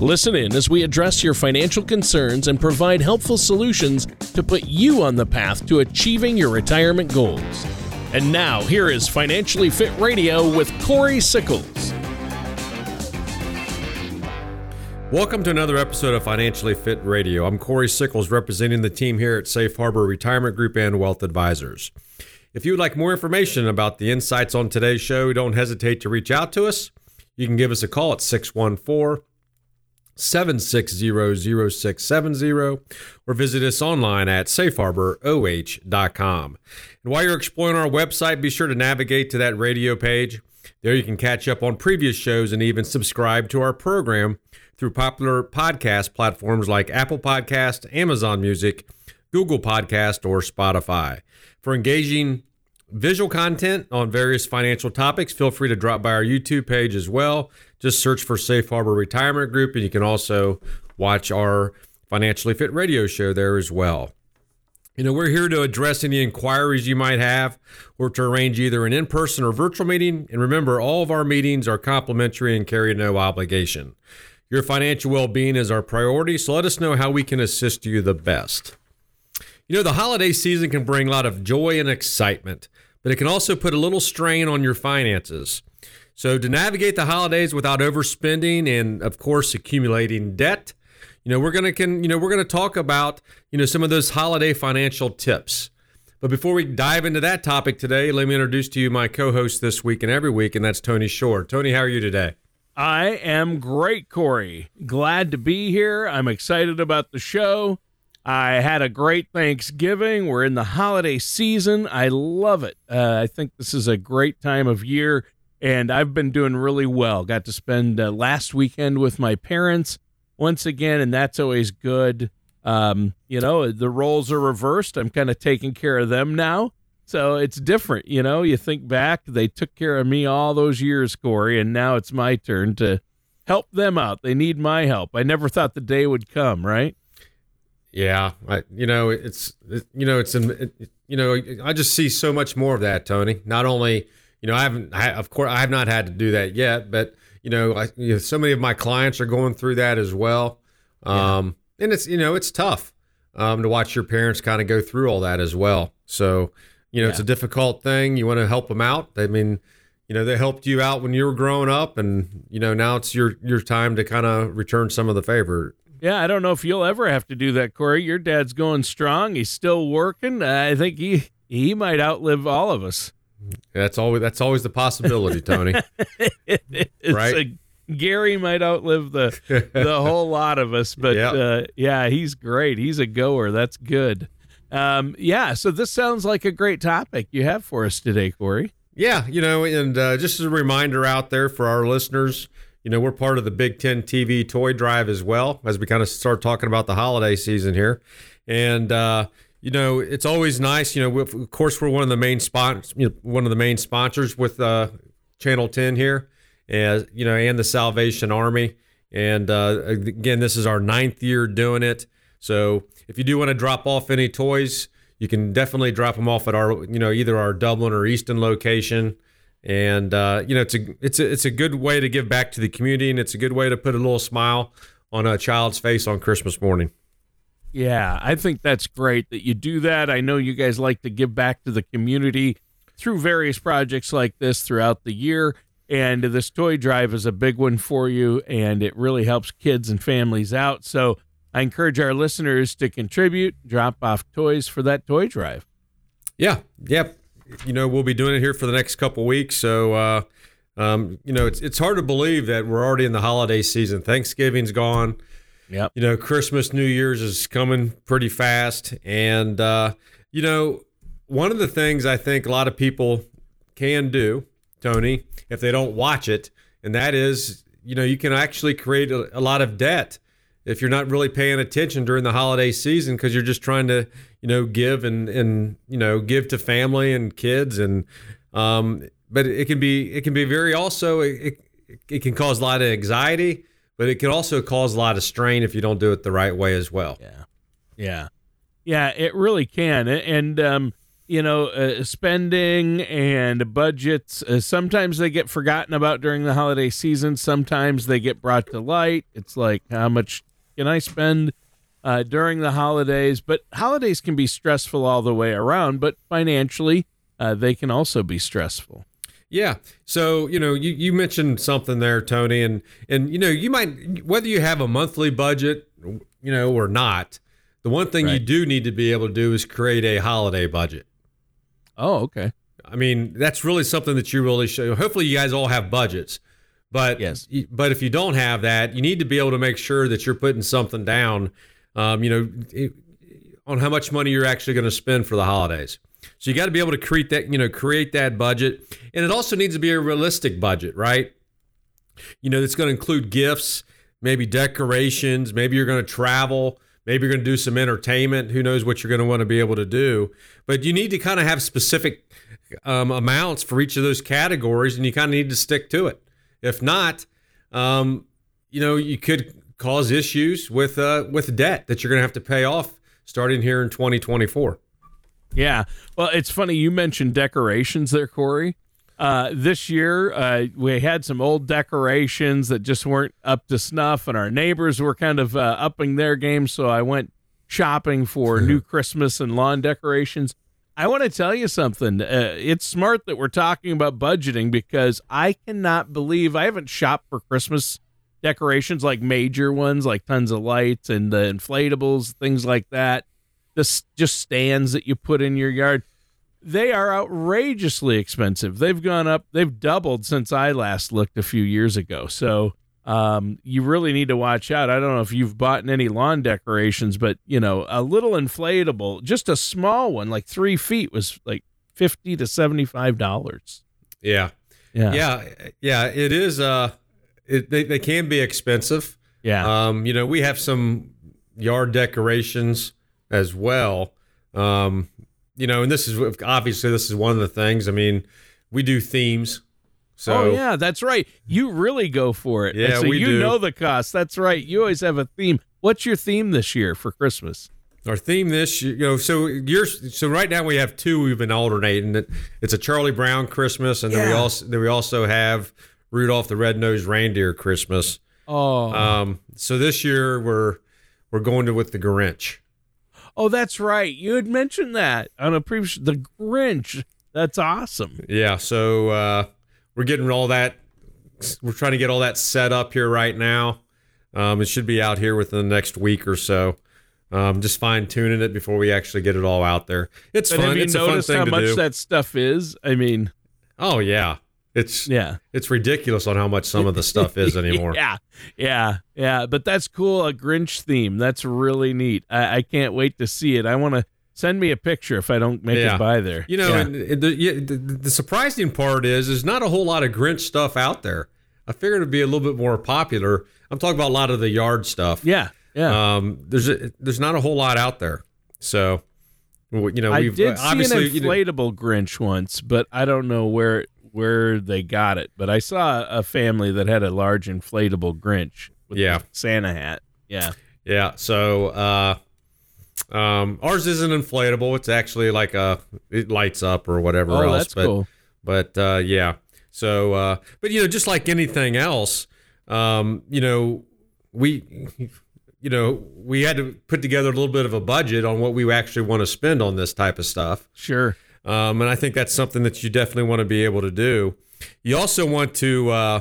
Listen in as we address your financial concerns and provide helpful solutions to put you on the path to achieving your retirement goals. And now, here is Financially Fit Radio with Corey Sickles. Welcome to another episode of Financially Fit Radio. I'm Corey Sickles, representing the team here at Safe Harbor Retirement Group and Wealth Advisors. If you would like more information about the insights on today's show, don't hesitate to reach out to us. You can give us a call at 614 760-0670 or visit us online at safeharboroh.com. And while you're exploring our website, be sure to navigate to that radio page. There you can catch up on previous shows and even subscribe to our program through popular podcast platforms like Apple Podcast, Amazon Music, Google Podcast, or Spotify. For engaging visual content on various financial topics, feel free to drop by our YouTube page as well. Just search for Safe Harbor Retirement Group, and you can also watch our Financially Fit radio show there as well. You know, we're here to address any inquiries you might have or to arrange either an in person or virtual meeting. And remember, all of our meetings are complimentary and carry no obligation. Your financial well being is our priority, so let us know how we can assist you the best. You know, the holiday season can bring a lot of joy and excitement, but it can also put a little strain on your finances. So, to navigate the holidays without overspending and, of course, accumulating debt, you know, we're gonna can you know we're gonna talk about you know some of those holiday financial tips. But before we dive into that topic today, let me introduce to you my co-host this week and every week, and that's Tony Shore. Tony, how are you today? I am great, Corey. Glad to be here. I'm excited about the show. I had a great Thanksgiving. We're in the holiday season. I love it. Uh, I think this is a great time of year and I've been doing really well. Got to spend uh, last weekend with my parents once again, and that's always good. Um, you know, the roles are reversed. I'm kind of taking care of them now. So it's different, you know. You think back, they took care of me all those years, Corey, and now it's my turn to help them out. They need my help. I never thought the day would come, right? Yeah, I, you know, it's it, you know, it's it, you know, I just see so much more of that, Tony. Not only you know, I haven't, I, of course, I have not had to do that yet, but you know, I, you know, so many of my clients are going through that as well. Um, yeah. and it's, you know, it's tough, um, to watch your parents kind of go through all that as well. So, you know, yeah. it's a difficult thing. You want to help them out. I mean, you know, they helped you out when you were growing up and, you know, now it's your, your time to kind of return some of the favor. Yeah, I don't know if you'll ever have to do that, Corey. Your dad's going strong. He's still working. I think he he might outlive all of us. That's always that's always the possibility, Tony. right? Gary might outlive the the whole lot of us, but yep. uh, yeah, he's great. He's a goer. That's good. Um, yeah, so this sounds like a great topic you have for us today, Corey. Yeah, you know, and uh, just as a reminder out there for our listeners, you know, we're part of the Big Ten TV toy drive as well as we kind of start talking about the holiday season here, and uh, you know, it's always nice. You know, of course, we're one of the main sponsors. You know, one of the main sponsors with uh, Channel Ten here, as you know, and the Salvation Army. And uh, again, this is our ninth year doing it. So if you do want to drop off any toys, you can definitely drop them off at our, you know, either our Dublin or Easton location. And uh, you know, it's a it's a it's a good way to give back to the community, and it's a good way to put a little smile on a child's face on Christmas morning. Yeah, I think that's great that you do that. I know you guys like to give back to the community through various projects like this throughout the year. And this toy drive is a big one for you, and it really helps kids and families out. So I encourage our listeners to contribute, drop off toys for that toy drive. Yeah, yep. You know, we'll be doing it here for the next couple weeks. So, uh, um, you know, it's it's hard to believe that we're already in the holiday season. Thanksgiving's gone. Yep. You know, Christmas, New Year's is coming pretty fast. And, uh, you know, one of the things I think a lot of people can do, Tony, if they don't watch it, and that is, you know, you can actually create a, a lot of debt if you're not really paying attention during the holiday season because you're just trying to you know give and and you know give to family and kids and um but it can be it can be very also it, it can cause a lot of anxiety but it can also cause a lot of strain if you don't do it the right way as well yeah yeah yeah it really can and um you know, uh, spending and budgets. Uh, sometimes they get forgotten about during the holiday season. Sometimes they get brought to light. It's like, how much can I spend uh, during the holidays? But holidays can be stressful all the way around, but financially, uh, they can also be stressful. Yeah. So, you know, you, you mentioned something there, Tony, and, and, you know, you might, whether you have a monthly budget, you know, or not, the one thing right. you do need to be able to do is create a holiday budget. Oh, okay. I mean, that's really something that you really show. Hopefully, you guys all have budgets, but yes. But if you don't have that, you need to be able to make sure that you're putting something down. Um, you know, on how much money you're actually going to spend for the holidays. So you got to be able to create that. You know, create that budget, and it also needs to be a realistic budget, right? You know, it's going to include gifts, maybe decorations, maybe you're going to travel. Maybe you're going to do some entertainment. Who knows what you're going to want to be able to do? But you need to kind of have specific um, amounts for each of those categories, and you kind of need to stick to it. If not, um, you know, you could cause issues with uh, with debt that you're going to have to pay off starting here in 2024. Yeah. Well, it's funny you mentioned decorations there, Corey. Uh, this year, uh, we had some old decorations that just weren't up to snuff, and our neighbors were kind of uh, upping their game. So I went shopping for new Christmas and lawn decorations. I want to tell you something. Uh, it's smart that we're talking about budgeting because I cannot believe I haven't shopped for Christmas decorations like major ones, like tons of lights and the inflatables, things like that. This just stands that you put in your yard they are outrageously expensive. They've gone up, they've doubled since I last looked a few years ago. So um, you really need to watch out. I don't know if you've bought any lawn decorations, but you know, a little inflatable, just a small one, like three feet, was like fifty to seventy-five dollars. Yeah, yeah, yeah, yeah. It is. Uh, it, they they can be expensive. Yeah. Um, you know, we have some yard decorations as well. Um, you know, and this is obviously this is one of the things. I mean, we do themes. So oh yeah, that's right. You really go for it. Yeah, so we you do. know the cost. That's right. You always have a theme. What's your theme this year for Christmas? Our theme this year, you know, so you're so right now we have two we've been alternating. It's a Charlie Brown Christmas, and then we also then we also have Rudolph the Red-Nosed Reindeer Christmas. Oh, um, so this year we're we're going to with the Grinch. Oh, that's right. You had mentioned that on a previous the Grinch. That's awesome. Yeah, so uh, we're getting all that. We're trying to get all that set up here right now. Um, it should be out here within the next week or so. Um, just fine tuning it before we actually get it all out there. It's but fun. Have you it's noticed a fun thing how much do. that stuff is? I mean, oh yeah, it's yeah, it's ridiculous on how much some of the stuff is anymore. yeah, yeah, yeah. But that's cool. A Grinch theme. That's really neat. I, I can't wait to see it. I want to send me a picture if I don't make Yeah. it by there. You know, Yeah. and the, yeah, the the surprising part is there's not a whole lot of Grinch stuff out there. I figured it'd be a little bit more popular. I'm talking about a lot of the yard stuff. yeah, yeah. Um, there's a, there's not a whole lot out there. So, you know, I did see an obviously you know- inflatable Grinch once, but I don't know where where they got it. But I saw a family that had a large inflatable Grinch with Yeah. a Santa hat. Yeah. Yeah. So uh, um, ours isn't inflatable. It's actually like a it lights up or whatever Oh, else. that's but cool. but uh, yeah. So uh, but you know, just like anything else, um, you know, we you know we had to put together a little bit of a budget on what we actually want to spend on this type of stuff. Sure. Um, and I think that's something that you definitely want to be able to do. You also want to, uh,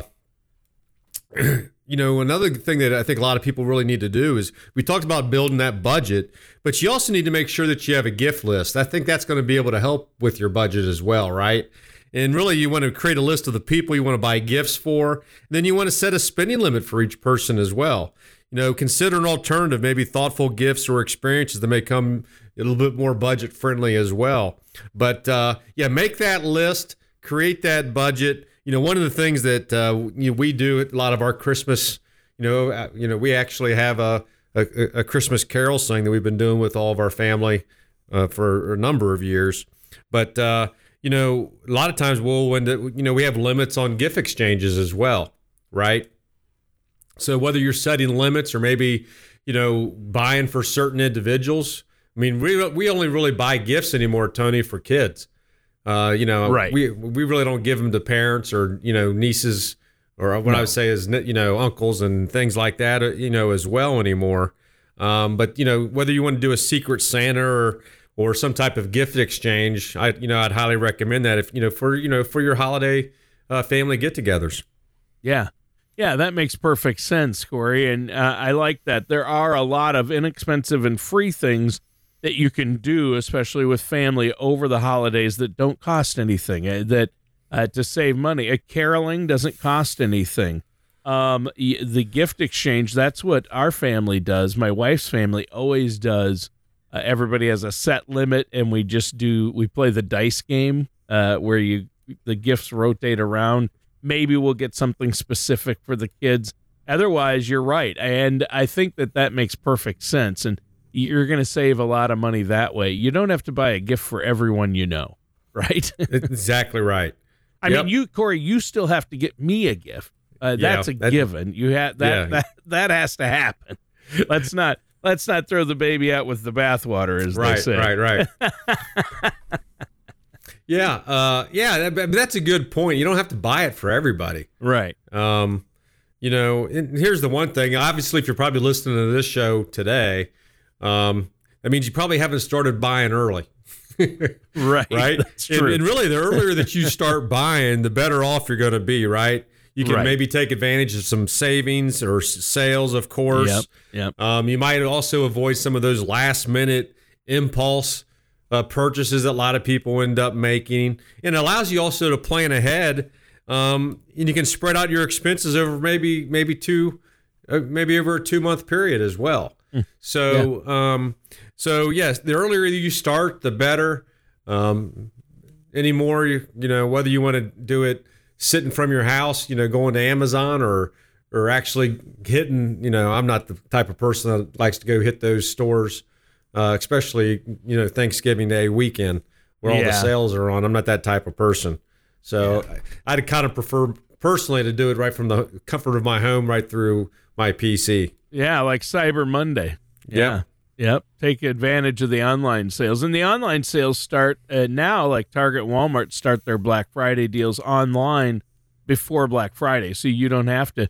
you know, another thing that I think a lot of people really need to do is we talked about building that budget, but you also need to make sure that you have a gift list. I think that's going to be able to help with your budget as well, right? And really, you want to create a list of the people you want to buy gifts for. Then you want to set a spending limit for each person as well. You know, consider an alternative, maybe thoughtful gifts or experiences that may come a little bit more budget friendly as well. But uh, yeah, make that list, create that budget. You know, one of the things that uh, you know, we do a lot of our Christmas, you know, uh, you know, we actually have a a, a Christmas carol sing that we've been doing with all of our family uh, for a number of years. But uh, you know, a lot of times we'll when you know we have limits on gift exchanges as well, right? So whether you're setting limits or maybe you know buying for certain individuals, I mean, we we only really buy gifts anymore, Tony, for kids. Uh, you know, right. we we really don't give them to parents or you know nieces or what no. I would say is you know uncles and things like that. Uh, you know, as well anymore. Um, but you know, whether you want to do a secret Santa or or some type of gift exchange, I you know I'd highly recommend that if you know for you know for your holiday uh, family get-togethers. Yeah, yeah, that makes perfect sense, Corey, and uh, I like that. There are a lot of inexpensive and free things that you can do, especially with family over the holidays that don't cost anything, uh, that uh, to save money. A caroling doesn't cost anything. Um, the gift exchange, that's what our family does. My wife's family always does. Uh, everybody has a set limit, and we just do, we play the dice game uh, where you, the gifts rotate around. Maybe we'll get something specific for the kids. Otherwise, you're right. And I think that that makes perfect sense. And you're going to save a lot of money that way. You don't have to buy a gift for everyone you know, right? exactly right. I yep. mean, you Corey, you still have to get me a gift. Uh, yeah, that's a that, given. You have that, yeah. that that has to happen. Let's not let's not throw the baby out with the bathwater, as right, they say. Right, right, yeah, uh, yeah. That, that's a good point. You don't have to buy it for everybody. Right. Um, you know, here's the one thing. Obviously, if you're probably listening to this show today, um, that means you probably haven't started buying early. right. Right. And, and, really, the earlier that you start buying, the better off you're going to be. Right. You can right. maybe take advantage of some savings or sales, of course. Yep. Yep. Um, you might also avoid some of those last minute impulse uh, purchases that a lot of people end up making. And it allows you also to plan ahead. Um, and you can spread out your expenses over maybe maybe two, uh, maybe over a two month period as well. So, yeah. um, so yes, the earlier you start, the better. Um, anymore, you, you know, whether you want to do it sitting from your house, you know, going to Amazon or or actually hitting, you know, I'm not the type of person that likes to go hit those stores, uh, especially you know Thanksgiving Day weekend where all the sales are on. I'm not that type of person, so yeah. I'd kind of prefer personally to do it right from the comfort of my home, right through my PC. Yeah, like Cyber Monday. Yeah. Yep. Yep. Take advantage of the online sales. And the online sales start uh, now, like Target Walmart start their Black Friday deals online before Black Friday. So you don't have to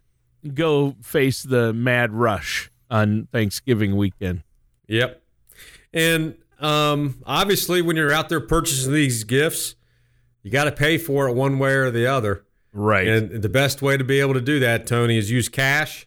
go face the mad rush on Thanksgiving weekend. Yep. And um, obviously, when you're out there purchasing these gifts, you got to pay for it one way or the other. Right. And the best way to be able to do that, Tony, is use cash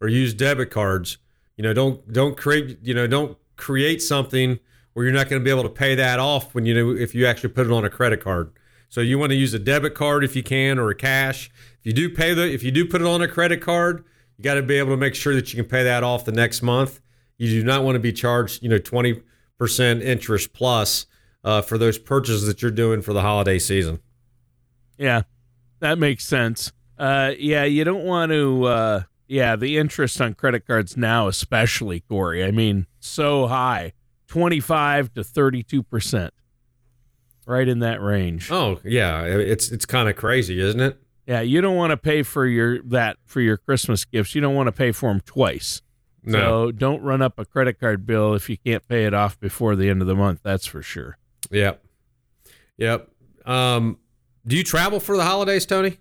or use debit cards. You know, don't don't create you know don't create something where you're not going to be able to pay that off when you know if you actually put it on a credit card. So you want to use a debit card if you can or a cash. If you do pay the if you do put it on a credit card, you got to be able to make sure that you can pay that off the next month. You do not want to be charged, you know, 20% interest plus uh, for those purchases that you're doing for the holiday season. Yeah, that makes sense. Uh, yeah, you don't want to uh, yeah, the interest on credit cards now, especially Corey. I mean, so high, twenty-five to thirty-two percent, right in that range. Oh yeah, it's it's kind of crazy, isn't it? Yeah, you don't want to pay for your that for your Christmas gifts. You don't want to pay for them twice. No. So don't run up a credit card bill if you can't pay it off before the end of the month. That's for sure. Yep. Yep. Um, do you travel for the holidays, Tony?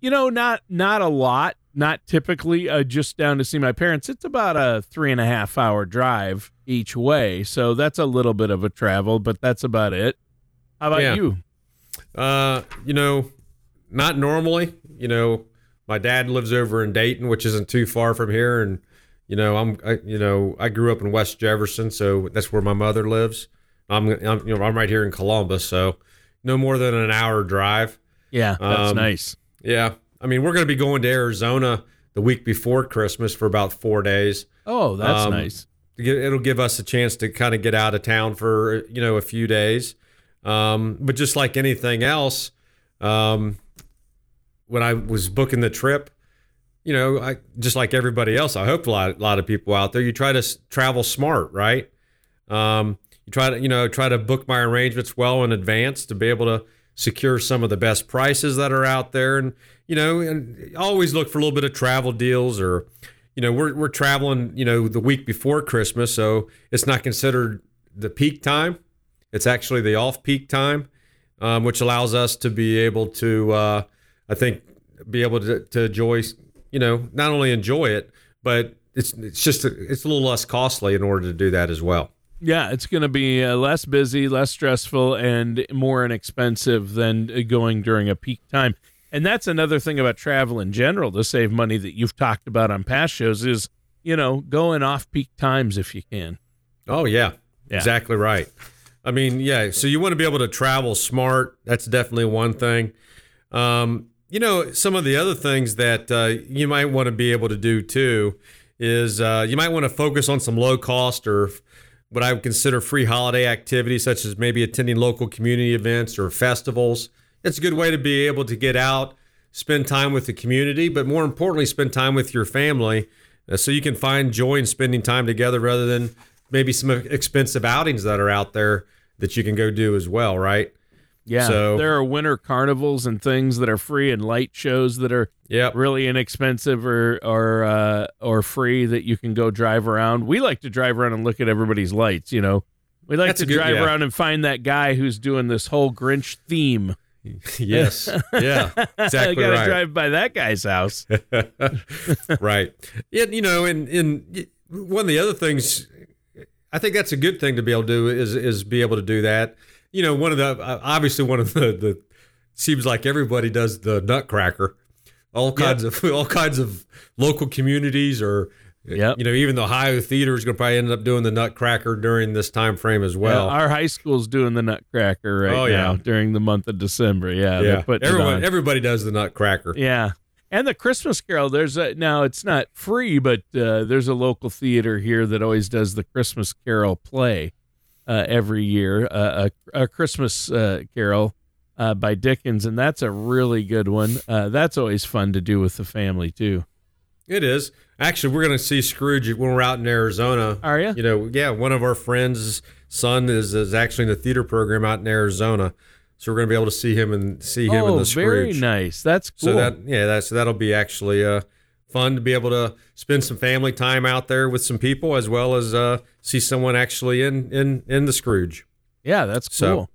You know, not not a lot not typically uh, just down to see my parents. It's about a three and a half hour drive each way, so that's a little bit of a travel, but that's about it. How about yeah. you? Uh, you know, not normally. You know, my dad lives over in Dayton, which isn't too far from here, and you know, I'm, I, you know, I grew up in West Jefferson, so that's where my mother lives. I'm, I'm, you know, I'm right here in Columbus, so no more than an hour drive. Yeah, that's um, nice. Yeah, I mean, we're going to be going to Arizona the week before Christmas for about four days. Oh, that's um, nice. It'll give us a chance to kind of get out of town for you know a few days. Um, but just like anything else, um, when I was booking the trip, you know, I, just like everybody else, I hope a lot, a lot of people out there, you try to s- travel smart, right? Um, try to, you know, try to book my arrangements well in advance to be able to secure some of the best prices that are out there, and you know, and always look for a little bit of travel deals or, you know, we're we're traveling, you know, the week before Christmas, so it's not considered the peak time. It's actually the off-peak time, um, which allows us to be able to, uh, I think, be able to, to enjoy, you know, not only enjoy it, but it's it's just it's a little less costly in order to do that as well. Yeah, it's going to be uh, less busy, less stressful, and more inexpensive than uh, going during a peak time. And that's another thing about travel in general to save money that you've talked about on past shows is, you know, going off peak times if you can. Oh yeah, Yeah. exactly right. I mean, yeah. So you want to be able to travel smart. That's definitely one thing. Um, you know, some of the other things that uh, you might want to be able to do too is uh, you might want to focus on some low cost or what I would consider free holiday activities, such as maybe attending local community events or festivals. It's a good way to be able to get out, spend time with the community, but more importantly, spend time with your family uh, so you can find joy in spending time together rather than maybe some expensive outings that are out there that you can go do as well, right? Yeah. So- there are winter carnivals and things that are free and light shows that are Yep. really inexpensive or or uh, or free that you can go drive around. We like to drive around and look at everybody's lights. You know, we like That's to good- drive yeah. around and find that guy who's doing this whole Grinch theme. yes. Yeah. I Exactly gotta right. drive by that guy's house. right. Yeah, you know, and, and one of the other things, I think that's a good thing to be able to do is is be able to do that. You know, one of the obviously one of the the seems like everybody does the Nutcracker. All kinds of all kinds of local communities or Yep. you know even the Ohio Theater is going to probably end up doing the Nutcracker during this time frame as well. Yeah, our high school's doing the Nutcracker right Oh, yeah. now during the month of December. Yeah, yeah, everyone everybody does the Nutcracker. Yeah. And the Christmas Carol, there's a now it's not free, but uh, there's a local theater here that always does the Christmas Carol play uh, every year, uh, a, a Christmas uh, Carol uh, by Dickens, and that's a really good one. Uh, that's always fun to do with the family too. It is. Actually, we're going to see Scrooge when we're out in Arizona. Are you? You know, yeah, one of our friends' son is, is actually in the theater program out in Arizona. So we're going to be able to see him and see him in oh, the very nice. That's cool. So that yeah, that so that'll be actually uh fun to be able to spend some family time out there with some people as well as uh see someone actually in in in the Scrooge. yeah, that's So-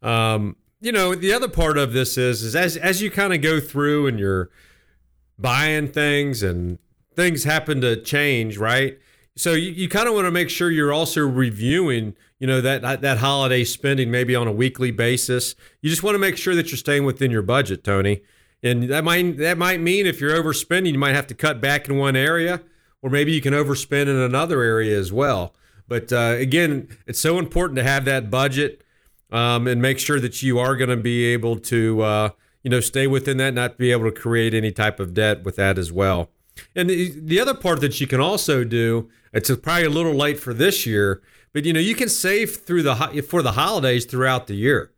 cool. Um, you know, the other part of this is is as as you kind of go through and you're buying things and things happen to change, right? So you, you kind of want to make sure you're also reviewing, you know, that that holiday spending maybe on a weekly basis. You just want to make sure that you're staying within your budget, Tony. And that might that might mean if you're overspending, you might have to cut back in one area, or maybe you can overspend in another area as well. But uh, again, it's so important to have that budget um, and make sure that you are going to be able to, uh, you know, stay within that, not be able to create any type of debt with that as well. And the, the other part that you can also do, it's probably a little late for this year, but you know, you can save through the for the holidays throughout the year,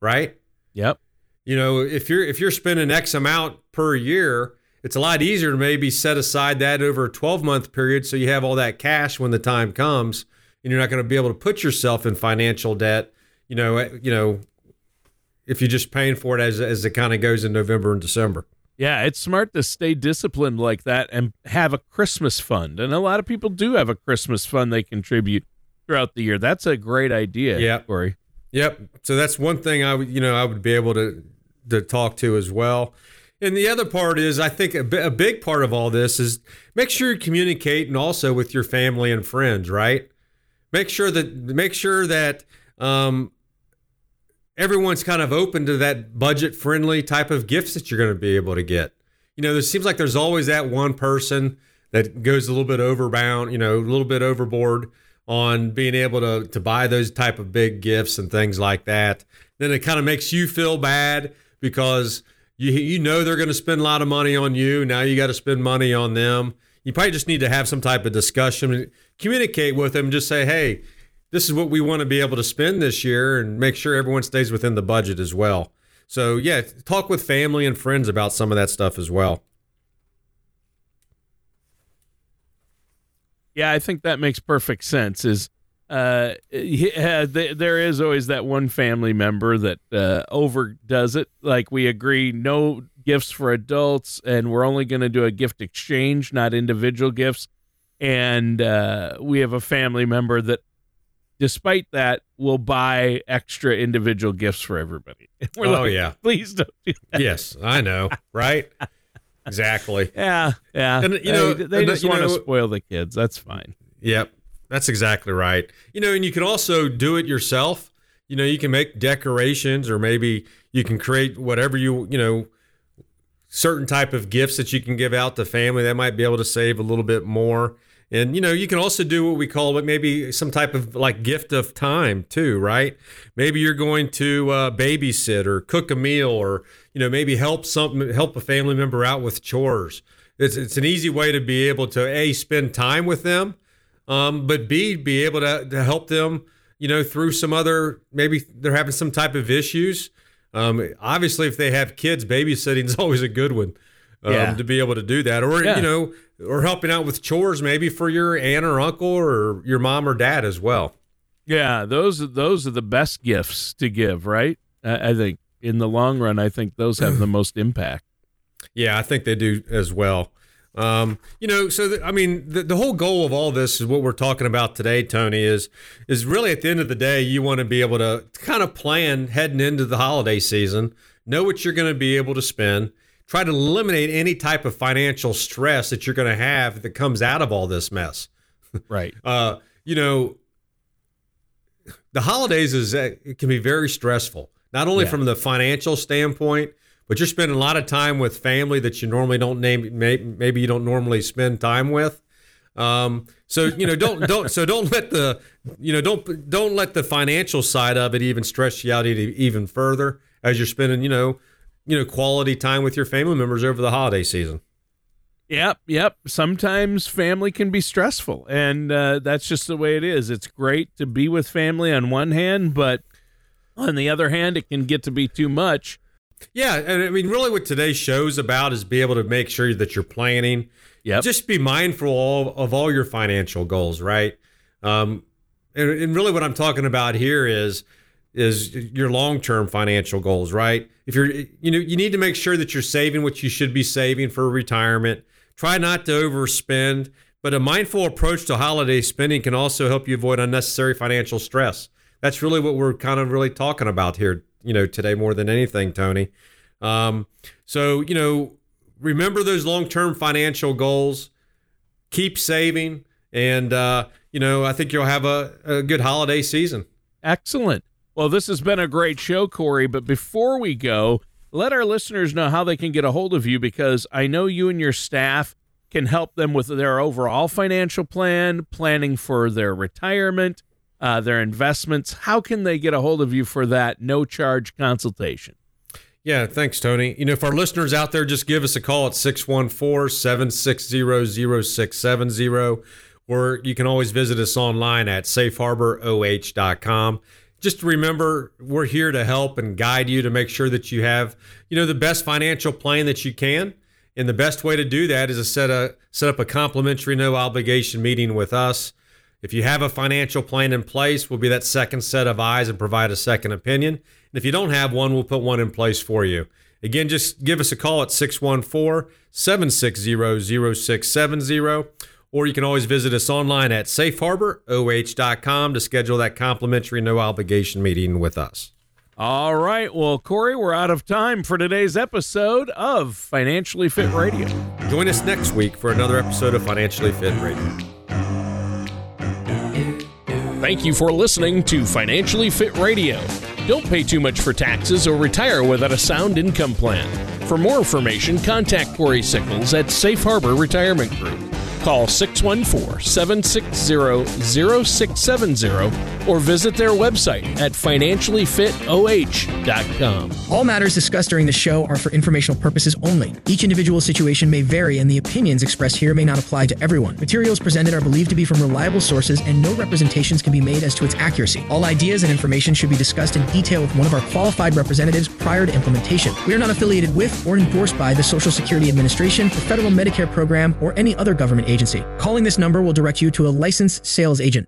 right? Yep. You know, if you're if you're spending X amount per year, it's a lot easier to maybe set aside that over a 12 month period, so you have all that cash when the time comes, and you're not going to be able to put yourself in financial debt. You know, eh, you know, if you're just paying for it as as it kind of goes in November and December. Yeah, it's smart to stay disciplined like that and have a Christmas fund. And a lot of people do have a Christmas fund they contribute throughout the year. That's a great idea, Yeah. Corey. Yep. So that's one thing I would, you know, I would be able to to talk to as well. And the other part is, I think a, a big part of all this is make sure you communicate and also with your family and friends, right? Make sure that make sure that um, everyone's kind of open to that budget friendly type of gifts that you're going to be able to get. You know, there seems like there's always that one person that goes a little bit overbound, you know, a little bit overboard on being able to to buy those type of big gifts and things like that. Then it kind of makes you feel bad because you you know they're going to spend a lot of money on you. Now you got to spend money on them you probably just need to have some type of discussion, communicate with them, just say, hey, this is what we want to be able to spend this year and make sure everyone stays within the budget as well. So, yeah, talk with family and friends about some of that stuff as well. Yeah, I think that makes perfect sense. Is uh, yeah, uh, there is always that one family member that uh, overdoes it. Like we agree, no gifts for adults, and we're only going to do a gift exchange, not individual gifts. And uh, we have a family member that, despite that, will buy extra individual gifts for everybody. We're oh like, yeah, please don't do that. Yes, I know, right? exactly. Yeah, yeah. And you know, they, they just want to spoil the kids. That's fine. Yep, that's exactly right. You know, and you can also do it yourself. You know, you can make decorations or maybe you can create whatever you, you know, certain type of gifts that you can give out to family that might be able to save a little bit more. And you know, you can also do what we call it maybe some type of like gift of time too, right? Maybe you're going to uh, babysit or cook a meal, or you know, maybe help something help a family member out with chores. It's it's an easy way to be able to a spend time with them, um, but b be able to to help them, you know, through some other maybe they're having some type of issues. Um, obviously, if they have kids, babysitting is always a good one um, yeah. to be able to do that, or yeah. you know, or helping out with chores maybe for your aunt or uncle or your mom or dad as well. Yeah, those those are the best gifts to give, right? I, I think in the long run, I think those have the most impact. Yeah, I think they do as well. Um, you know, so the, I mean, the, the whole goal of all this is what we're talking about today, Tony. Is is really at the end of the day, you want to be able to kind of plan heading into the holiday season, know what you're going to be able to spend, try to eliminate any type of financial stress that you're going to have that comes out of all this mess. Right. uh, you know, the holidays is it can be very stressful, not only yeah. from the financial standpoint, but you're spending a lot of time with family that you normally don't name maybe you don't normally spend time with. Um, so you know, don't don't so don't let the you know don't don't let the financial side of it even stress you out even further as you're spending you know you know quality time with your family members over the holiday season. Yep, yep. Sometimes family can be stressful, and uh, that's just the way it is. It's great to be with family on one hand, but on the other hand, it can get to be too much. Yeah, and I mean, really, what today's show's about is be able to make sure that you're planning. Yeah. Just be mindful of all your financial goals, right? Um, and, and really, what I'm talking about here is is your long-term financial goals, right? If you're you know, you need to make sure that you're saving what you should be saving for retirement. Try not to overspend, but a mindful approach to holiday spending can also help you avoid unnecessary financial stress. That's really what we're kind of really talking about here, you know, today more than anything, Tony. Um, so, you know, remember those long-term financial goals. Keep saving, and uh, you know, I think you'll have a, a good holiday season. Excellent. Well, this has been a great show, Corey. But before we go, let our listeners know how they can get a hold of you because I know you and your staff can help them with their overall financial plan, planning for their retirement, uh, their investments. How can they get a hold of you for that no charge consultation? Yeah, thanks, Tony. You know, if our listeners out there, just give us a call at 614 760 0670, or you can always visit us online at safeharboroh.com just remember we're here to help and guide you to make sure that you have you know the best financial plan that you can and the best way to do that is to set a set up a complimentary no obligation meeting with us if you have a financial plan in place we'll be that second set of eyes and provide a second opinion and if you don't have one we'll put one in place for you again just give us a call at 614 760 0670 or you can always visit us online at safeharboroh.com to schedule that complimentary no obligation meeting with us. All right. Well, Corey, we're out of time for today's episode of Financially Fit Radio. Join us next week for another episode of Financially Fit Radio. Thank you for listening to Financially Fit Radio. Don't pay too much for taxes or retire without a sound income plan. For more information, contact Corey Sickles at Safe Harbor Retirement Group. Call 614 760 0670 or visit their website at financiallyfitoh.com. All matters discussed during the show are for informational purposes only. Each individual situation may vary, and the opinions expressed here may not apply to everyone. Materials presented are believed to be from reliable sources, and no representations can be made as to its accuracy. All ideas and information should be discussed in detail with one of our qualified representatives prior to implementation. We are not affiliated with or endorsed by the Social Security Administration, the Federal Medicare Program, or any other government agency agency. Calling this number will direct you to a licensed sales agent.